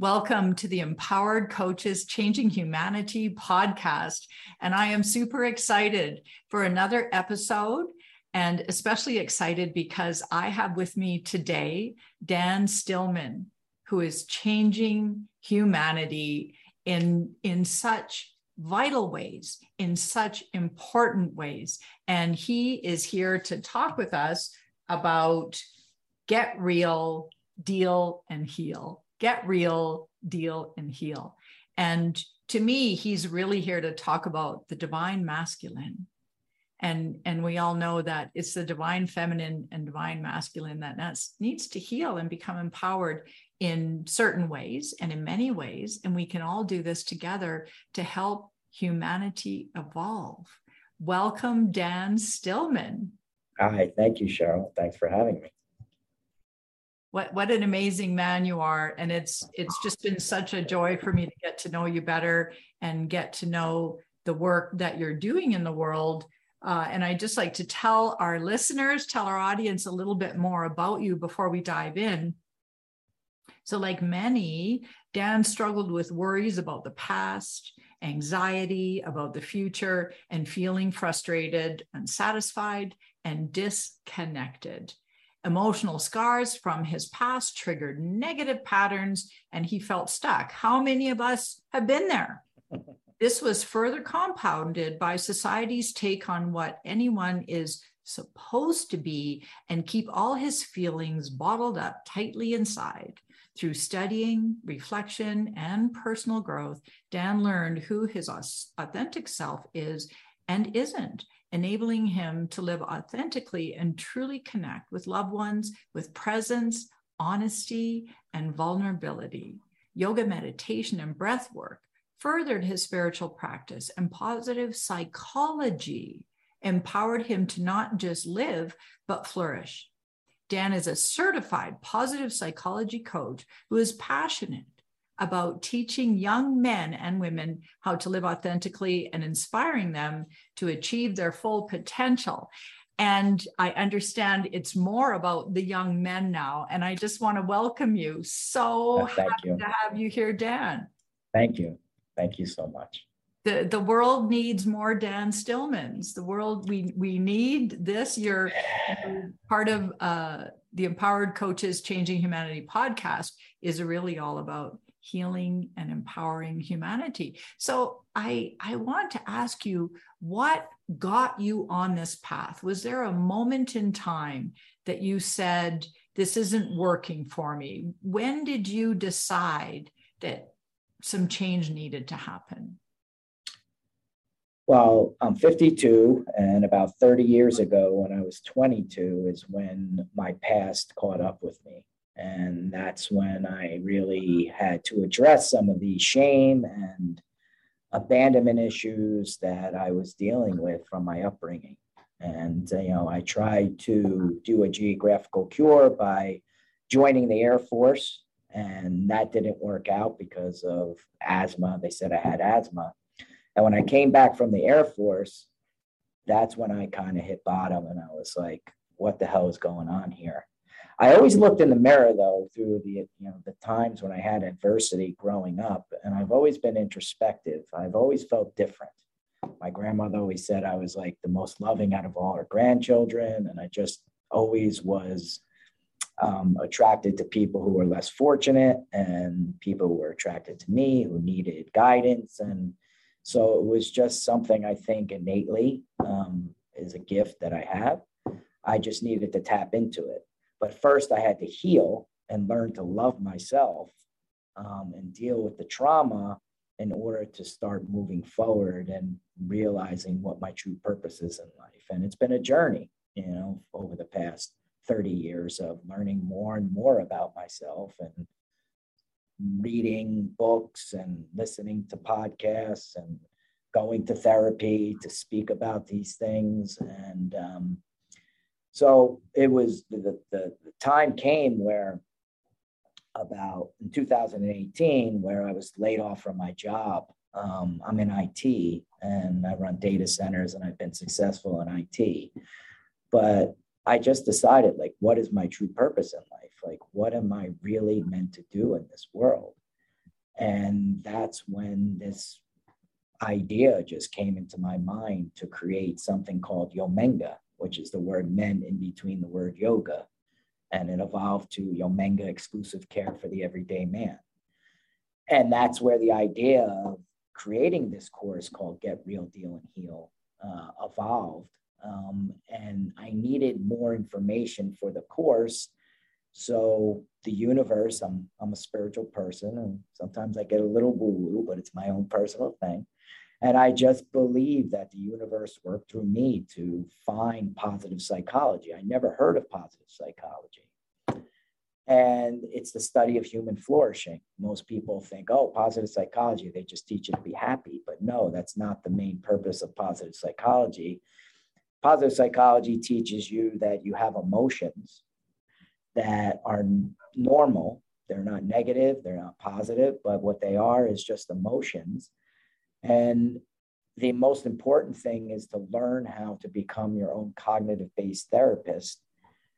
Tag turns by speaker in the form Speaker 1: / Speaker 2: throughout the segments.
Speaker 1: Welcome to the Empowered Coaches Changing Humanity podcast. And I am super excited for another episode, and especially excited because I have with me today Dan Stillman, who is changing humanity in, in such vital ways, in such important ways. And he is here to talk with us about get real, deal, and heal get real, deal, and heal. And to me, he's really here to talk about the divine masculine. And, and we all know that it's the divine feminine and divine masculine that needs to heal and become empowered in certain ways and in many ways. And we can all do this together to help humanity evolve. Welcome, Dan Stillman.
Speaker 2: Hi, thank you, Cheryl. Thanks for having me
Speaker 1: what what an amazing man you are. And it's it's just been such a joy for me to get to know you better and get to know the work that you're doing in the world. Uh, and i just like to tell our listeners tell our audience a little bit more about you before we dive in. So like many dan struggled with worries about the past anxiety about the future and feeling frustrated unsatisfied and disconnected Emotional scars from his past triggered negative patterns and he felt stuck. How many of us have been there? this was further compounded by society's take on what anyone is supposed to be and keep all his feelings bottled up tightly inside. Through studying, reflection, and personal growth, Dan learned who his authentic self is and isn't enabling him to live authentically and truly connect with loved ones with presence, honesty, and vulnerability. Yoga meditation and breath work furthered his spiritual practice, and positive psychology empowered him to not just live, but flourish. Dan is a certified positive psychology coach who is passionate about teaching young men and women how to live authentically and inspiring them to achieve their full potential. And I understand it's more about the young men now. And I just want to welcome you. So happy you. to have you here, Dan.
Speaker 2: Thank you. Thank you so much.
Speaker 1: The, the world needs more Dan Stillmans. The world, we, we need this. You're part of uh, the Empowered Coaches Changing Humanity podcast is really all about healing and empowering humanity. So I I want to ask you what got you on this path? Was there a moment in time that you said this isn't working for me? When did you decide that some change needed to happen?
Speaker 2: Well, I'm 52, and about 30 years ago, when I was 22, is when my past caught up with me. And that's when I really had to address some of the shame and abandonment issues that I was dealing with from my upbringing. And, uh, you know, I tried to do a geographical cure by joining the Air Force, and that didn't work out because of asthma. They said I had asthma. And when I came back from the Air Force, that's when I kind of hit bottom and I was like, what the hell is going on here? I always looked in the mirror though through the you know the times when I had adversity growing up, and I've always been introspective. I've always felt different. My grandmother always said I was like the most loving out of all her grandchildren, and I just always was um, attracted to people who were less fortunate and people who were attracted to me who needed guidance, and so it was just something I think innately um, is a gift that I have. I just needed to tap into it but first, I had to heal and learn to love myself um, and deal with the trauma in order to start moving forward and realizing what my true purpose is in life. And it's been a journey, you know, over the past 30 years of learning more and more about myself and reading books and listening to podcasts and going to therapy to speak about these things and um, so it was the, the, the time came where about in 2018 where I was laid off from my job. Um, I'm in IT and I run data centers and I've been successful in IT. But I just decided like, what is my true purpose in life? Like, what am I really meant to do in this world? And that's when this idea just came into my mind to create something called Yomenga, which is the word men in between the word yoga. And it evolved to Yomenga exclusive care for the everyday man. And that's where the idea of creating this course called Get Real, Deal, and Heal uh, evolved. Um, and I needed more information for the course. So the universe, I'm, I'm a spiritual person, and sometimes I get a little woo woo, but it's my own personal thing. And I just believe that the universe worked through me to find positive psychology. I never heard of positive psychology. And it's the study of human flourishing. Most people think, oh, positive psychology, they just teach you to be happy. But no, that's not the main purpose of positive psychology. Positive psychology teaches you that you have emotions that are normal. They're not negative, they're not positive, but what they are is just emotions and the most important thing is to learn how to become your own cognitive based therapist,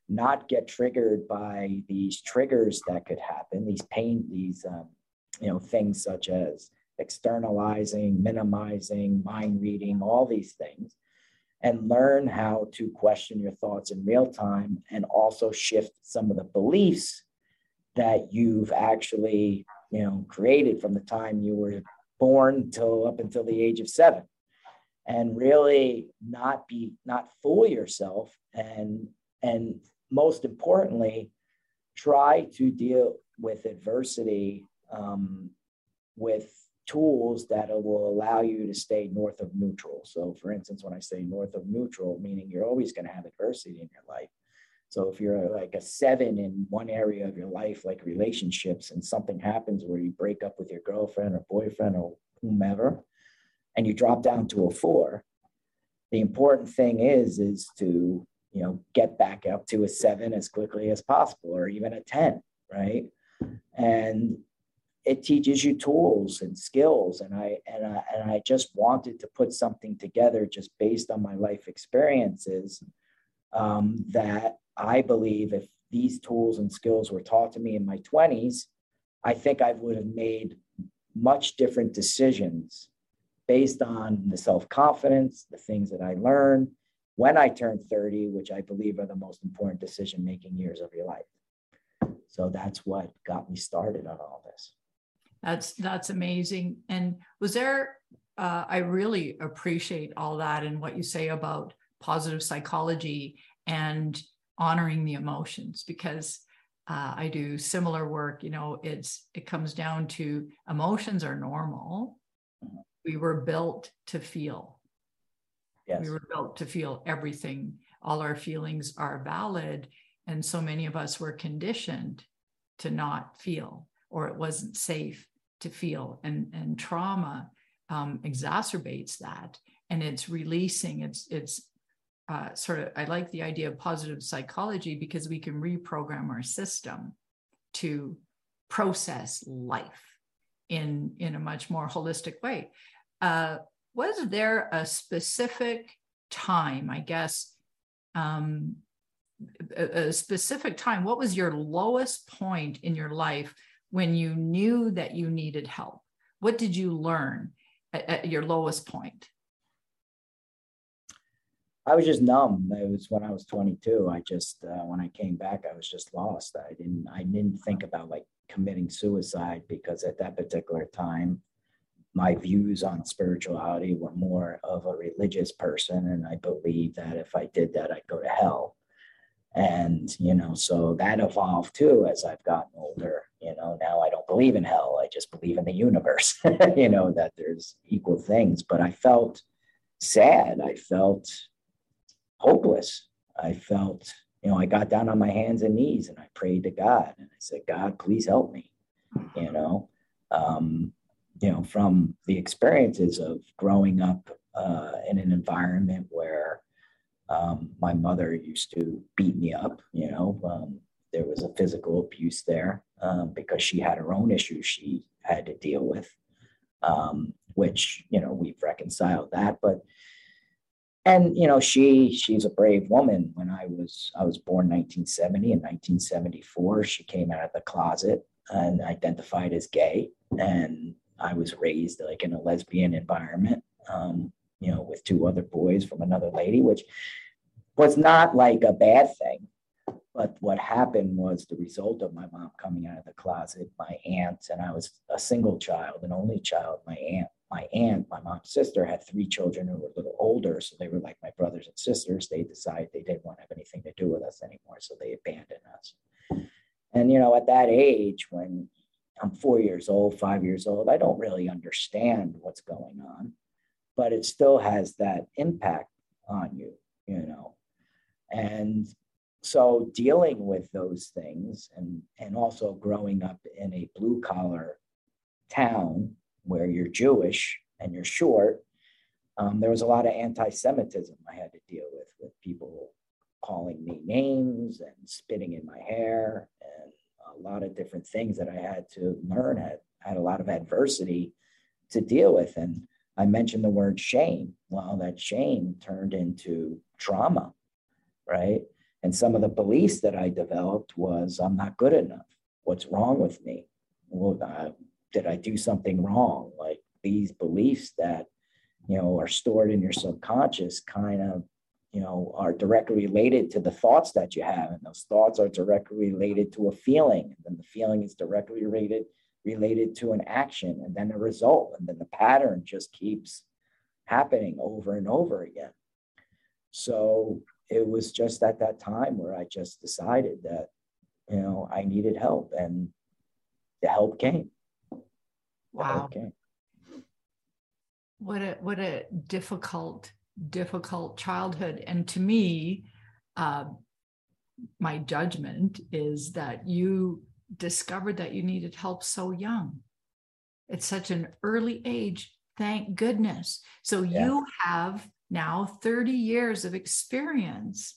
Speaker 2: not get triggered by these triggers that could happen, these pain, these um, you know things such as externalizing, minimizing, mind reading, all these things, and learn how to question your thoughts in real time and also shift some of the beliefs that you've actually you know created from the time you were born till up until the age of seven. And really not be not fool yourself and and most importantly try to deal with adversity um, with tools that will allow you to stay north of neutral. So for instance when i say north of neutral meaning you're always going to have adversity in your life so if you're like a seven in one area of your life, like relationships, and something happens where you break up with your girlfriend or boyfriend or whomever, and you drop down to a four, the important thing is is to you know get back up to a seven as quickly as possible, or even a ten, right? And it teaches you tools and skills, and I and I and I just wanted to put something together just based on my life experiences um, that I believe if these tools and skills were taught to me in my 20s, I think I would have made much different decisions based on the self confidence, the things that I learned when I turned 30, which I believe are the most important decision making years of your life. So that's what got me started on all this.
Speaker 1: That's that's amazing. And was there? Uh, I really appreciate all that and what you say about positive psychology and honoring the emotions because uh, I do similar work. You know, it's it comes down to emotions are normal. We were built to feel. Yes. We were built to feel everything. All our feelings are valid, and so many of us were conditioned to not feel, or it wasn't safe to feel, and and trauma um, exacerbates that, and it's releasing. It's it's uh, sort of i like the idea of positive psychology because we can reprogram our system to process life in in a much more holistic way. Uh, was there a specific time i guess um, a, a specific time what was your lowest point in your life when you knew that you needed help? What did you learn at, at your lowest point
Speaker 2: I was just numb. It was when I was 22. I just uh, when I came back, I was just lost. I didn't I didn't think about like committing suicide because at that particular time, my views on spirituality were more of a religious person, and I believed that if I did that, I'd go to hell. And you know, so that evolved too as I've gotten older. You know, now I don't believe in hell. I just believe in the universe. you know that there's equal things. But I felt sad. I felt hopeless. I felt, you know, I got down on my hands and knees and I prayed to God and I said, God, please help me. You know, um, you know, from the experiences of growing up uh, in an environment where um, my mother used to beat me up, you know, um, there was a physical abuse there um, because she had her own issues she had to deal with, um, which, you know, we've reconciled that. But and you know she she's a brave woman when i was i was born 1970 in 1974 she came out of the closet and identified as gay. And I was raised like in a lesbian environment, um, you know, with two other boys from another lady, which was not like a bad thing. But what happened was the result of my mom coming out of the closet, my aunt, and I was a single child, an only child. My aunt, my aunt, my mom's sister had three children who were a little older. So they were like my brothers and sisters. They decided they didn't want to have anything to do with us anymore. So they abandoned us. And, you know, at that age, when I'm four years old, five years old, I don't really understand what's going on, but it still has that impact on you, you know. And so dealing with those things and, and also growing up in a blue collar town where you're Jewish and you're short, um, there was a lot of anti Semitism I had to deal with, with people calling me names and spitting in my hair and a lot of different things that I had to learn. I had, a lot of adversity to deal with. And I mentioned the word shame. Well, that shame turned into trauma, right? And some of the beliefs that I developed was I'm not good enough. What's wrong with me? Well, uh, did I do something wrong? Like these beliefs that, you know, are stored in your subconscious kind of, you know, are directly related to the thoughts that you have. And those thoughts are directly related to a feeling. And then the feeling is directly related related to an action and then a result. And then the pattern just keeps happening over and over again. So it was just at that time where I just decided that, you know, I needed help and the help came.
Speaker 1: Wow. Came. What a what a difficult, difficult childhood. And to me, uh, my judgment is that you discovered that you needed help so young. It's such an early age. Thank goodness. So yeah. you have now 30 years of experience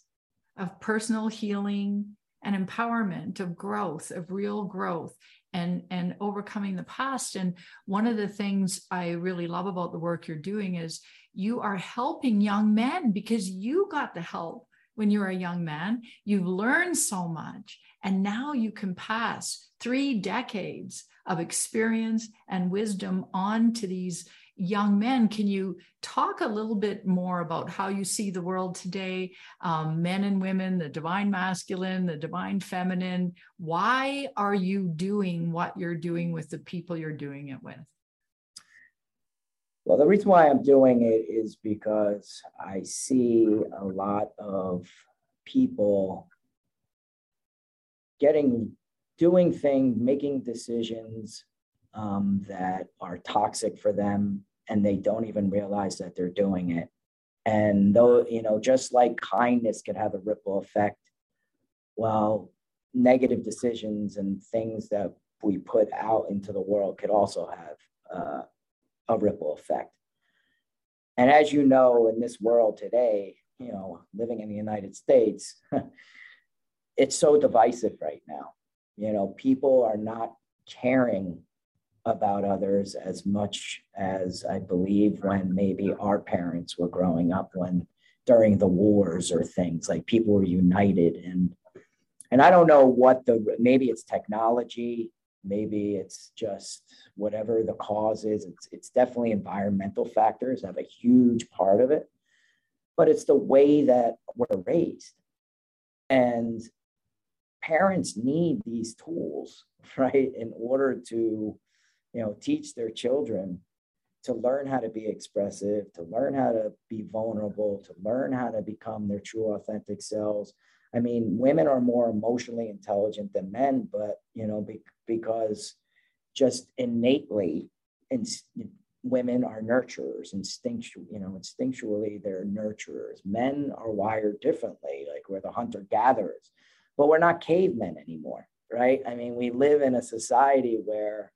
Speaker 1: of personal healing and empowerment of growth of real growth and and overcoming the past. And one of the things i really love about the work you're doing is you are helping young men because you got the help when you're a young man. You've learned so much and now you can pass three decades of experience and wisdom on to these young men. Can you talk a little bit more about how you see the world today, um, men and women, the divine masculine, the divine feminine? Why are you doing what you're doing with the people you're doing it with?
Speaker 2: Well, the reason why I'm doing it is because I see a lot of people getting, doing things, making decisions um, that are toxic for them and they don't even realize that they're doing it. And though, you know, just like kindness could have a ripple effect, well, negative decisions and things that we put out into the world could also have uh, a ripple effect. And as you know, in this world today, you know, living in the United States, it's so divisive right now. You know, people are not caring about others as much as I believe when maybe our parents were growing up when during the wars or things like people were united. And and I don't know what the maybe it's technology maybe it's just whatever the cause is it's it's definitely environmental factors have a huge part of it but it's the way that we're raised. And parents need these tools right in order to you know teach their children to learn how to be expressive to learn how to be vulnerable to learn how to become their true authentic selves. I mean women are more emotionally intelligent than men but you know be, because just innately and women are nurturers instinctual you know instinctually they're nurturers. Men are wired differently like we're the hunter gatherers but we're not cavemen anymore right? I mean we live in a society where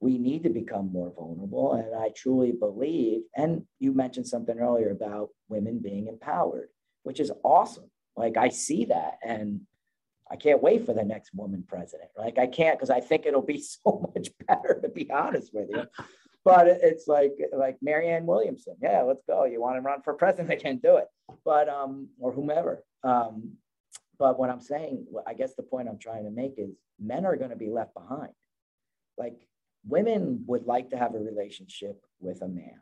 Speaker 2: we need to become more vulnerable. And I truly believe, and you mentioned something earlier about women being empowered, which is awesome. Like I see that. And I can't wait for the next woman president. Like I can't because I think it'll be so much better to be honest with you. But it's like like Marianne Williamson. Yeah, let's go. You want to run for president? They can't do it. But um, or whomever. Um, but what I'm saying, I guess the point I'm trying to make is men are going to be left behind. Like women would like to have a relationship with a man.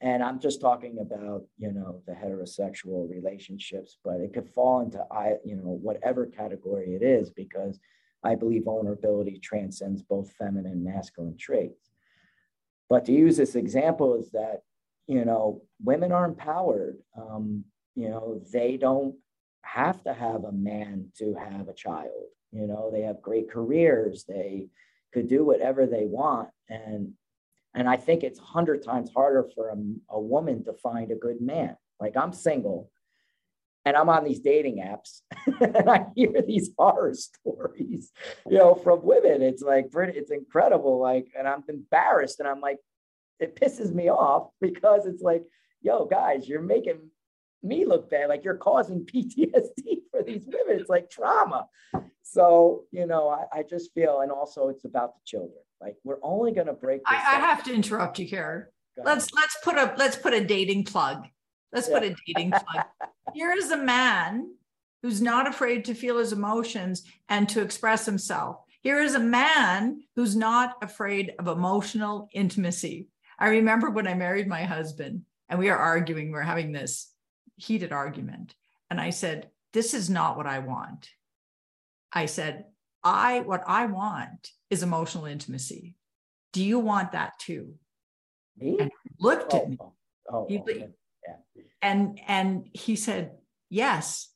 Speaker 2: And I'm just talking about, you know, the heterosexual relationships, but it could fall into I, you know, whatever category it is, because I believe vulnerability transcends both feminine and masculine traits. But to use this example is that, you know, women are empowered. Um, you know, they don't have to have a man to have a child. You know, they have great careers. They could do whatever they want. And and I think it's hundred times harder for a, a woman to find a good man. Like I'm single and I'm on these dating apps and I hear these horror stories, you know, from women. It's like it's incredible. Like, and I'm embarrassed and I'm like, it pisses me off because it's like, yo, guys, you're making me look bad. Like you're causing PTSD for these women. It's like trauma. So, you know, I, I just feel, and also it's about the children. Like we're only going to break.
Speaker 1: I, I, have to interrupt you here. Let's let's put a let's put a dating plug. Let's yeah. put a dating plug. Here is a man who's not afraid to feel his emotions and to express himself. Here is a man who's not afraid of emotional intimacy. I remember when I married my husband and we are arguing, we're having this heated argument. And I said, This is not what I want. I said, I what I want is emotional intimacy. Do you want that too?
Speaker 2: Me?
Speaker 1: And looked at me.
Speaker 2: Oh, oh, he,
Speaker 1: yeah. And and he said, Yes,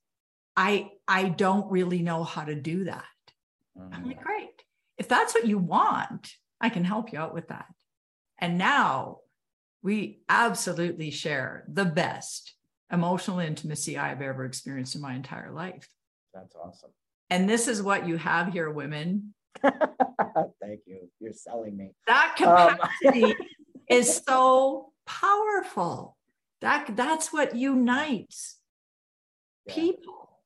Speaker 1: I I don't really know how to do that. Mm-hmm. I'm like, great. If that's what you want, I can help you out with that. And now we absolutely share the best emotional intimacy I've ever experienced in my entire life.
Speaker 2: That's awesome.
Speaker 1: And this is what you have here, women.
Speaker 2: Thank you. You're selling me.
Speaker 1: That um, capacity um, is so powerful. That that's what unites yeah. people.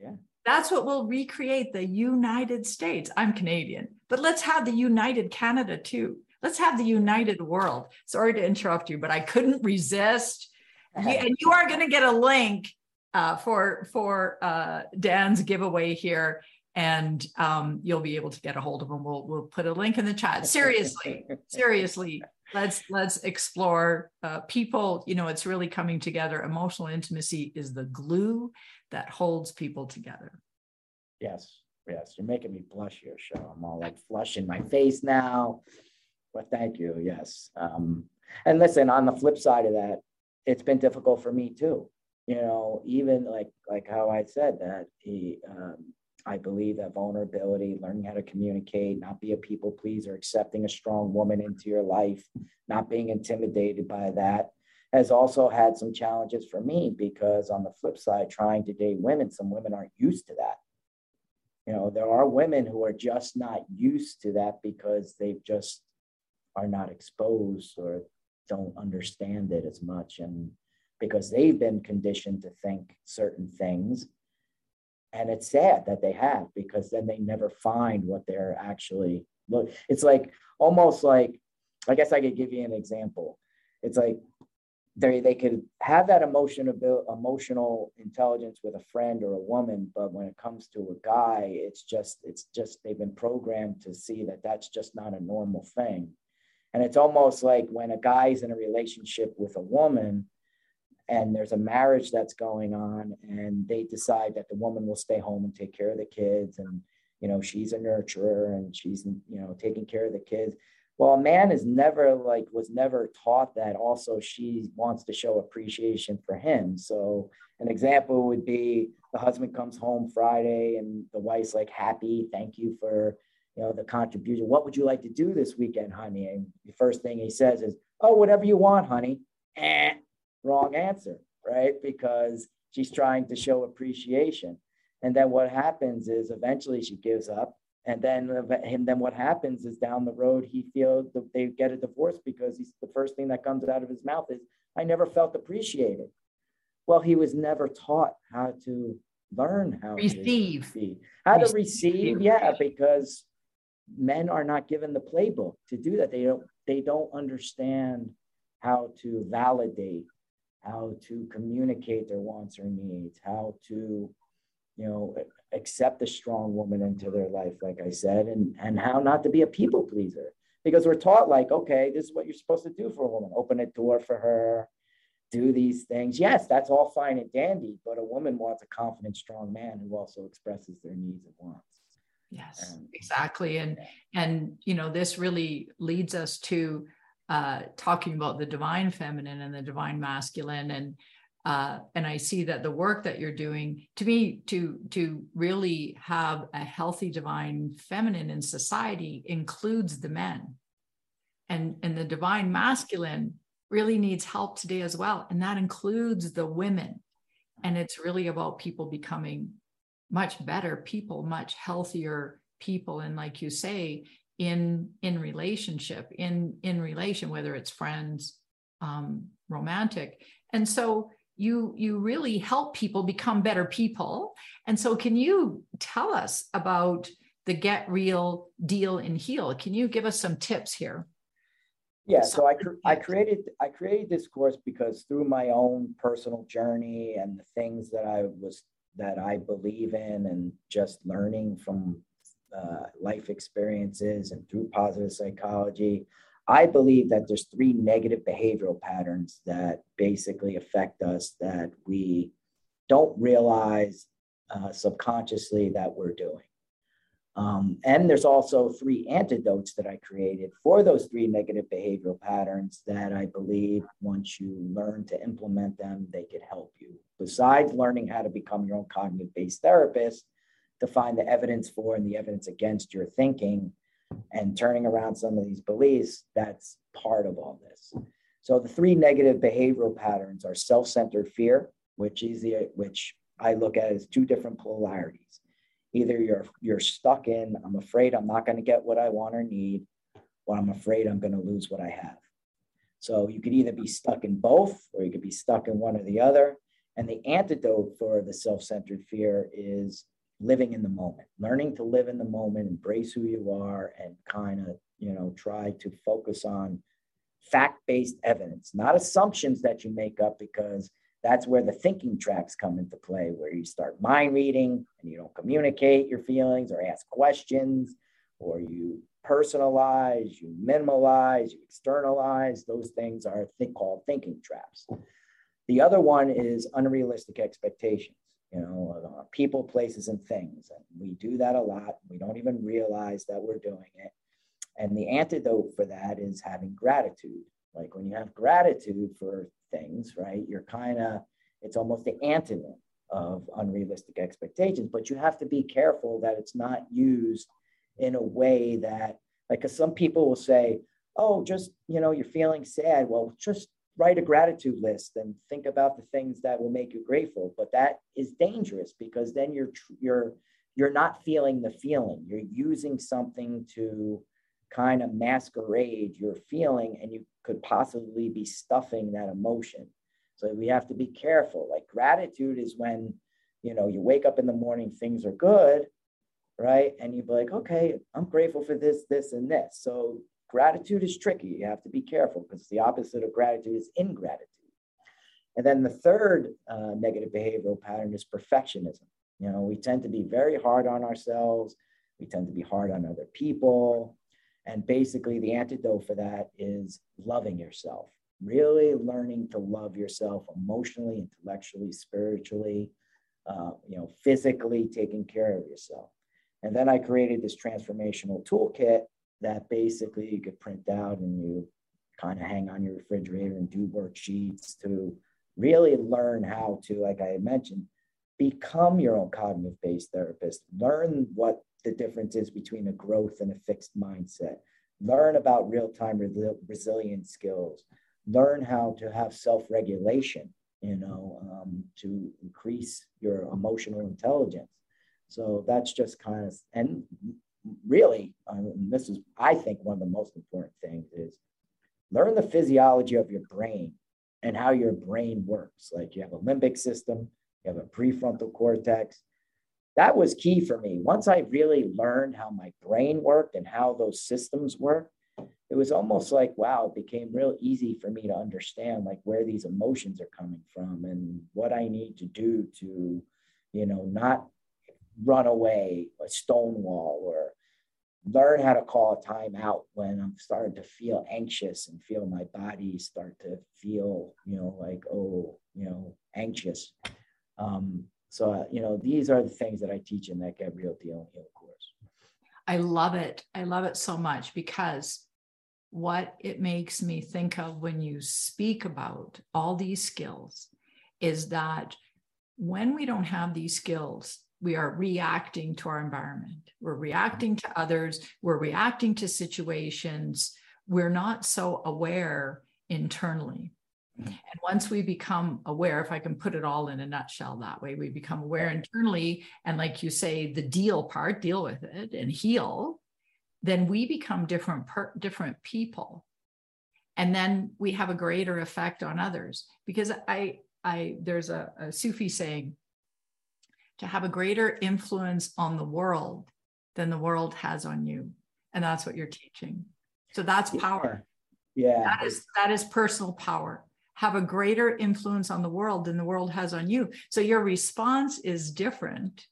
Speaker 2: Yeah.
Speaker 1: That's what will recreate the United States. I'm Canadian, but let's have the United Canada too. Let's have the united world. Sorry to interrupt you, but I couldn't resist. And you are going to get a link uh, for for uh, Dan's giveaway here, and um, you'll be able to get a hold of him. We'll we'll put a link in the chat. Seriously, seriously, let's let's explore uh, people. You know, it's really coming together. Emotional intimacy is the glue that holds people together.
Speaker 2: Yes, yes, you're making me blush here, Cheryl. I'm all like flushing my face now. But thank you. Yes. Um, and listen, on the flip side of that, it's been difficult for me too you know, even like like how I said that he, um, I believe that vulnerability, learning how to communicate, not be a people pleaser, accepting a strong woman into your life, not being intimidated by that, has also had some challenges for me because on the flip side, trying to date women, some women aren't used to that. You know, there are women who are just not used to that because they just are not exposed or don't understand it as much. And because they've been conditioned to think certain things. And it's sad that they have because then they never find what they're actually look. It's like almost like, I guess I could give you an example. It's like they they could have that emotion emotional intelligence with a friend or a woman, but when it comes to a guy, it's just it's just they've been programmed to see that that's just not a normal thing. And it's almost like when a guy's in a relationship with a woman, and there's a marriage that's going on and they decide that the woman will stay home and take care of the kids and you know she's a nurturer and she's you know taking care of the kids. Well a man is never like was never taught that also she wants to show appreciation for him. So an example would be the husband comes home friday and the wife's like happy thank you for you know the contribution what would you like to do this weekend honey and the first thing he says is oh whatever you want honey eh wrong answer, right? Because she's trying to show appreciation. And then what happens is eventually she gives up. And then, and then what happens is down the road, he feels that they get a divorce because he's, the first thing that comes out of his mouth is, I never felt appreciated. Well, he was never taught how to learn how
Speaker 1: receive.
Speaker 2: to receive. How receive. to receive, yeah, because men are not given the playbook to do that. They don't, they don't understand how to validate how to communicate their wants or needs, how to you know, accept a strong woman into their life, like I said, and, and how not to be a people pleaser. Because we're taught, like, okay, this is what you're supposed to do for a woman open a door for her, do these things. Yes, that's all fine and dandy, but a woman wants a confident, strong man who also expresses their needs and wants.
Speaker 1: Yes, um, exactly. And and you know, this really leads us to uh, talking about the divine feminine and the divine masculine. And uh, and I see that the work that you're doing to me to to really have a healthy divine feminine in society includes the men. And and the divine masculine really needs help today as well. And that includes the women. And it's really about people becoming much better people much healthier people. And like you say in in relationship in in relation whether it's friends um romantic. And so you you really help people become better people. And so can you tell us about the get real deal and heal? Can you give us some tips here?
Speaker 2: Yeah so i i created i created this course because through my own personal journey and the things that i was that i believe in and just learning from uh, life experiences and through positive psychology I believe that there's three negative behavioral patterns that basically affect us that we don't realize uh, subconsciously that we're doing. Um, and there's also three antidotes that I created for those three negative behavioral patterns that I believe once you learn to implement them, they could help you. Besides learning how to become your own cognitive based therapist, to find the evidence for and the evidence against your thinking, and turning around some of these beliefs, that's part of all this. So the three negative behavioral patterns are self-centered fear, which is the which I look at as two different polarities. Either you're you're stuck in, I'm afraid I'm not going to get what I want or need, or I'm afraid I'm going to lose what I have. So you could either be stuck in both, or you could be stuck in one or the other. And the antidote for the self-centered fear is living in the moment, learning to live in the moment, embrace who you are, and kind of, you know, try to focus on fact based evidence, not assumptions that you make up, because that's where the thinking traps come into play, where you start mind reading and you don't communicate your feelings or ask questions, or you personalize, you minimalize, you externalize. Those things are called thinking traps. The other one is unrealistic expectations you know, uh, people, places, and things. And we do that a lot. We don't even realize that we're doing it. And the antidote for that is having gratitude. Like when you have gratitude for things, right, you're kind of, it's almost the antonym of unrealistic expectations. But you have to be careful that it's not used in a way that, like, because some people will say, oh, just, you know, you're feeling sad. Well, just write a gratitude list and think about the things that will make you grateful but that is dangerous because then you're you're you're not feeling the feeling you're using something to kind of masquerade your feeling and you could possibly be stuffing that emotion so we have to be careful like gratitude is when you know you wake up in the morning things are good right and you'd be like okay i'm grateful for this this and this so Gratitude is tricky. You have to be careful because the opposite of gratitude is ingratitude. And then the third uh, negative behavioral pattern is perfectionism. You know, we tend to be very hard on ourselves. We tend to be hard on other people. And basically, the antidote for that is loving yourself, really learning to love yourself emotionally, intellectually, spiritually, uh, you know, physically taking care of yourself. And then I created this transformational toolkit that basically you could print out and you kind of hang on your refrigerator and do worksheets to really learn how to, like I mentioned, become your own cognitive based therapist. Learn what the difference is between a growth and a fixed mindset. Learn about real time re- resilience skills. Learn how to have self regulation, you know, um, to increase your emotional intelligence. So that's just kind of, and really, um, this is, I think, one of the most important things is learn the physiology of your brain and how your brain works. Like you have a limbic system, you have a prefrontal cortex. That was key for me. Once I really learned how my brain worked and how those systems work, it was almost like, wow, it became real easy for me to understand like where these emotions are coming from and what I need to do to, you know, not run away or stonewall or learn how to call a timeout when I'm starting to feel anxious and feel my body start to feel, you know, like, oh, you know, anxious. Um, so, uh, you know, these are the things that I teach in that Deal and Heal course.
Speaker 1: I love it. I love it so much because what it makes me think of when you speak about all these skills is that when we don't have these skills, we are reacting to our environment. We're reacting to others. We're reacting to situations. We're not so aware internally. And once we become aware, if I can put it all in a nutshell that way, we become aware internally. And like you say, the deal part, deal with it and heal, then we become different, per, different people. And then we have a greater effect on others. Because I, I there's a, a Sufi saying, to have a greater influence on the world than the world has on you. And that's what you're teaching. So that's power.
Speaker 2: Yeah.
Speaker 1: That is that is personal power. Have a greater influence on the world than the world has on you. So your response is different.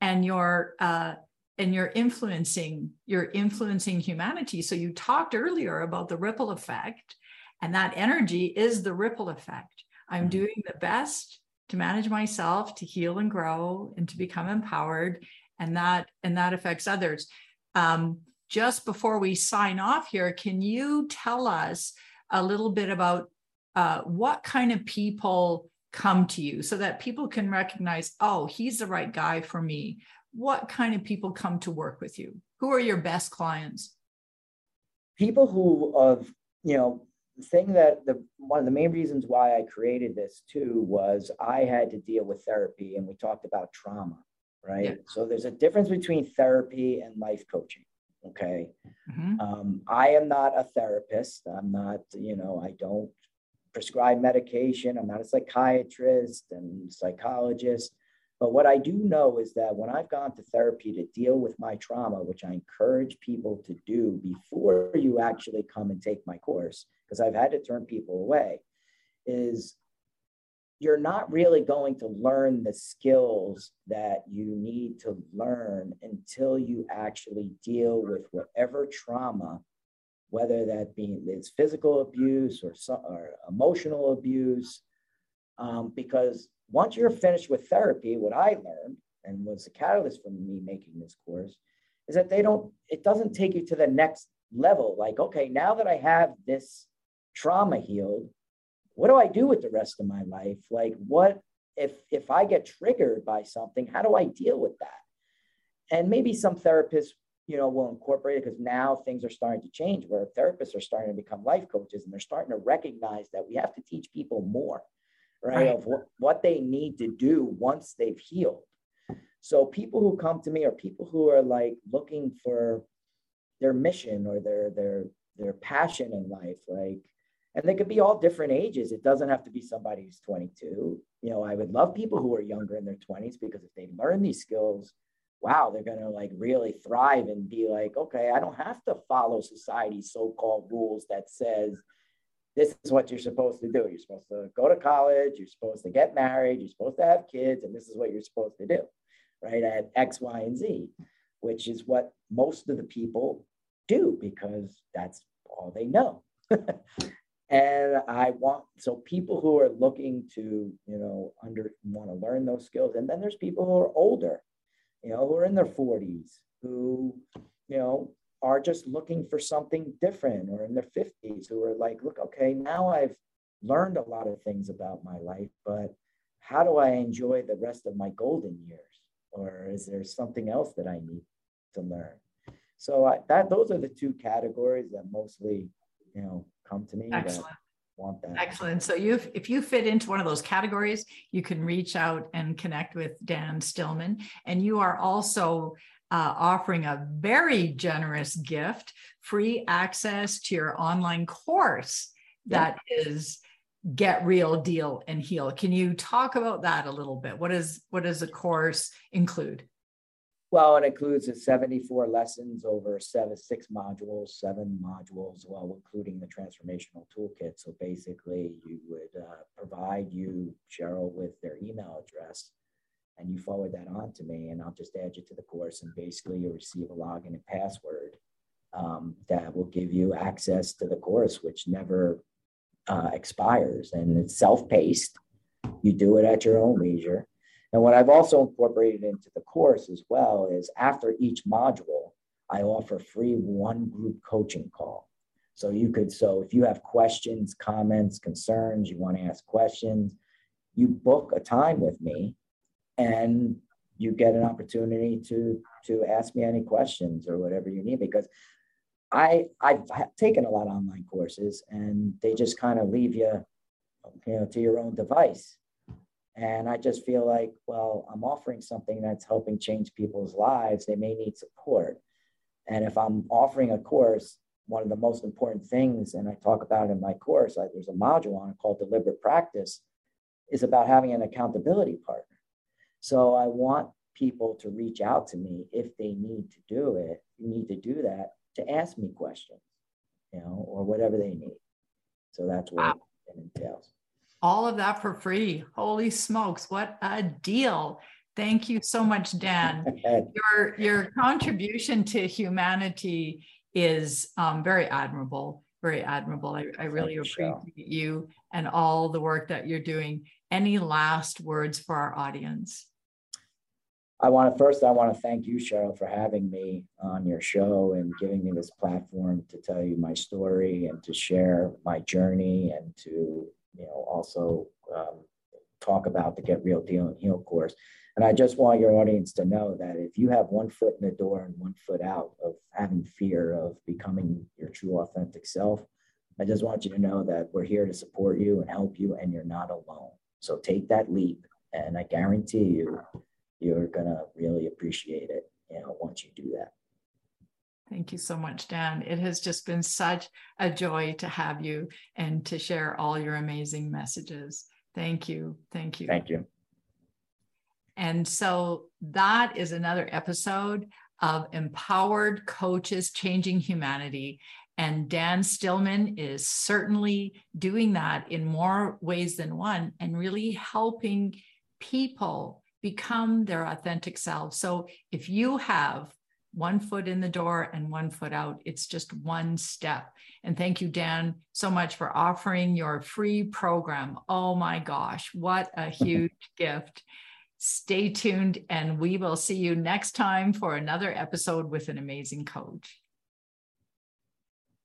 Speaker 1: And you're uh and you're influencing, you're influencing humanity. So you talked earlier about the ripple effect, and that energy is the ripple effect. I'm mm-hmm. doing the best to manage myself to heal and grow and to become empowered and that and that affects others um, just before we sign off here can you tell us a little bit about uh, what kind of people come to you so that people can recognize oh he's the right guy for me what kind of people come to work with you who are your best clients
Speaker 2: people who of you know the thing that the one of the main reasons why I created this too was I had to deal with therapy and we talked about trauma, right? Yeah. So there's a difference between therapy and life coaching. Okay. Mm-hmm. Um, I am not a therapist. I'm not, you know, I don't prescribe medication. I'm not a psychiatrist and psychologist. But what I do know is that when I've gone to therapy to deal with my trauma, which I encourage people to do before you actually come and take my course, because I've had to turn people away, is you're not really going to learn the skills that you need to learn until you actually deal with whatever trauma, whether that be it's physical abuse or, or emotional abuse, um, because once you're finished with therapy, what I learned and was the catalyst for me making this course is that they don't, it doesn't take you to the next level. Like, okay, now that I have this trauma healed, what do I do with the rest of my life? Like, what if if I get triggered by something? How do I deal with that? And maybe some therapists, you know, we'll incorporate it because now things are starting to change where therapists are starting to become life coaches and they're starting to recognize that we have to teach people more right, right. of what, what they need to do once they've healed. So people who come to me are people who are like looking for their mission or their their their passion in life, like, and they could be all different ages. It doesn't have to be somebody who's 22. You know, I would love people who are younger in their 20s because if they learn these skills, wow, they're gonna like really thrive and be like, okay, I don't have to follow society's so-called rules that says this is what you're supposed to do. You're supposed to go to college, you're supposed to get married, you're supposed to have kids, and this is what you're supposed to do, right? At X, Y, and Z, which is what most of the people do because that's all they know. and I want so people who are looking to, you know, under want to learn those skills. And then there's people who are older, you know, who are in their 40s, who, you know, are just looking for something different or in their 50s who are like, look, okay, now I've learned a lot of things about my life, but how do I enjoy the rest of my golden years? Or is there something else that I need to learn? So I, that those are the two categories that mostly, you know, come to me.
Speaker 1: Excellent. Want that. Excellent. So you, if you fit into one of those categories, you can reach out and connect with Dan Stillman. And you are also uh, offering a very generous gift free access to your online course that yeah. is get real deal and heal can you talk about that a little bit what is what does the course include
Speaker 2: well it includes the 74 lessons over seven six modules seven modules well including the transformational toolkit so basically you would uh, provide you cheryl with their email address and you forward that on to me, and I'll just add you to the course. And basically, you'll receive a login and password um, that will give you access to the course, which never uh, expires. And it's self paced. You do it at your own leisure. And what I've also incorporated into the course as well is after each module, I offer free one group coaching call. So you could, so if you have questions, comments, concerns, you want to ask questions, you book a time with me and you get an opportunity to to ask me any questions or whatever you need because I I've taken a lot of online courses and they just kind of leave you you know to your own device and I just feel like well I'm offering something that's helping change people's lives they may need support and if I'm offering a course one of the most important things and I talk about in my course I, there's a module on it called deliberate practice is about having an accountability partner so I want people to reach out to me if they need to do it, you need to do that to ask me questions, you know, or whatever they need. So that's what wow. it entails.
Speaker 1: All of that for free. Holy smokes, what a deal. Thank you so much, Dan. your, your contribution to humanity is um, very admirable, very admirable. I, I really Thank appreciate you, you and all the work that you're doing. Any last words for our audience?
Speaker 2: I want to first, I want to thank you, Cheryl, for having me on your show and giving me this platform to tell you my story and to share my journey and to, you know, also um, talk about the Get Real Deal and Heal course. And I just want your audience to know that if you have one foot in the door and one foot out of having fear of becoming your true authentic self, I just want you to know that we're here to support you and help you, and you're not alone. So take that leap, and I guarantee you you're gonna really appreciate it, you know, once you do that.
Speaker 1: Thank you so much, Dan. It has just been such a joy to have you and to share all your amazing messages. Thank you. Thank you.
Speaker 2: Thank you.
Speaker 1: And so that is another episode of Empowered Coaches Changing Humanity. And Dan Stillman is certainly doing that in more ways than one and really helping people become their authentic selves. So if you have one foot in the door and one foot out, it's just one step. And thank you, Dan, so much for offering your free program. Oh my gosh, what a huge gift. Stay tuned, and we will see you next time for another episode with an amazing coach.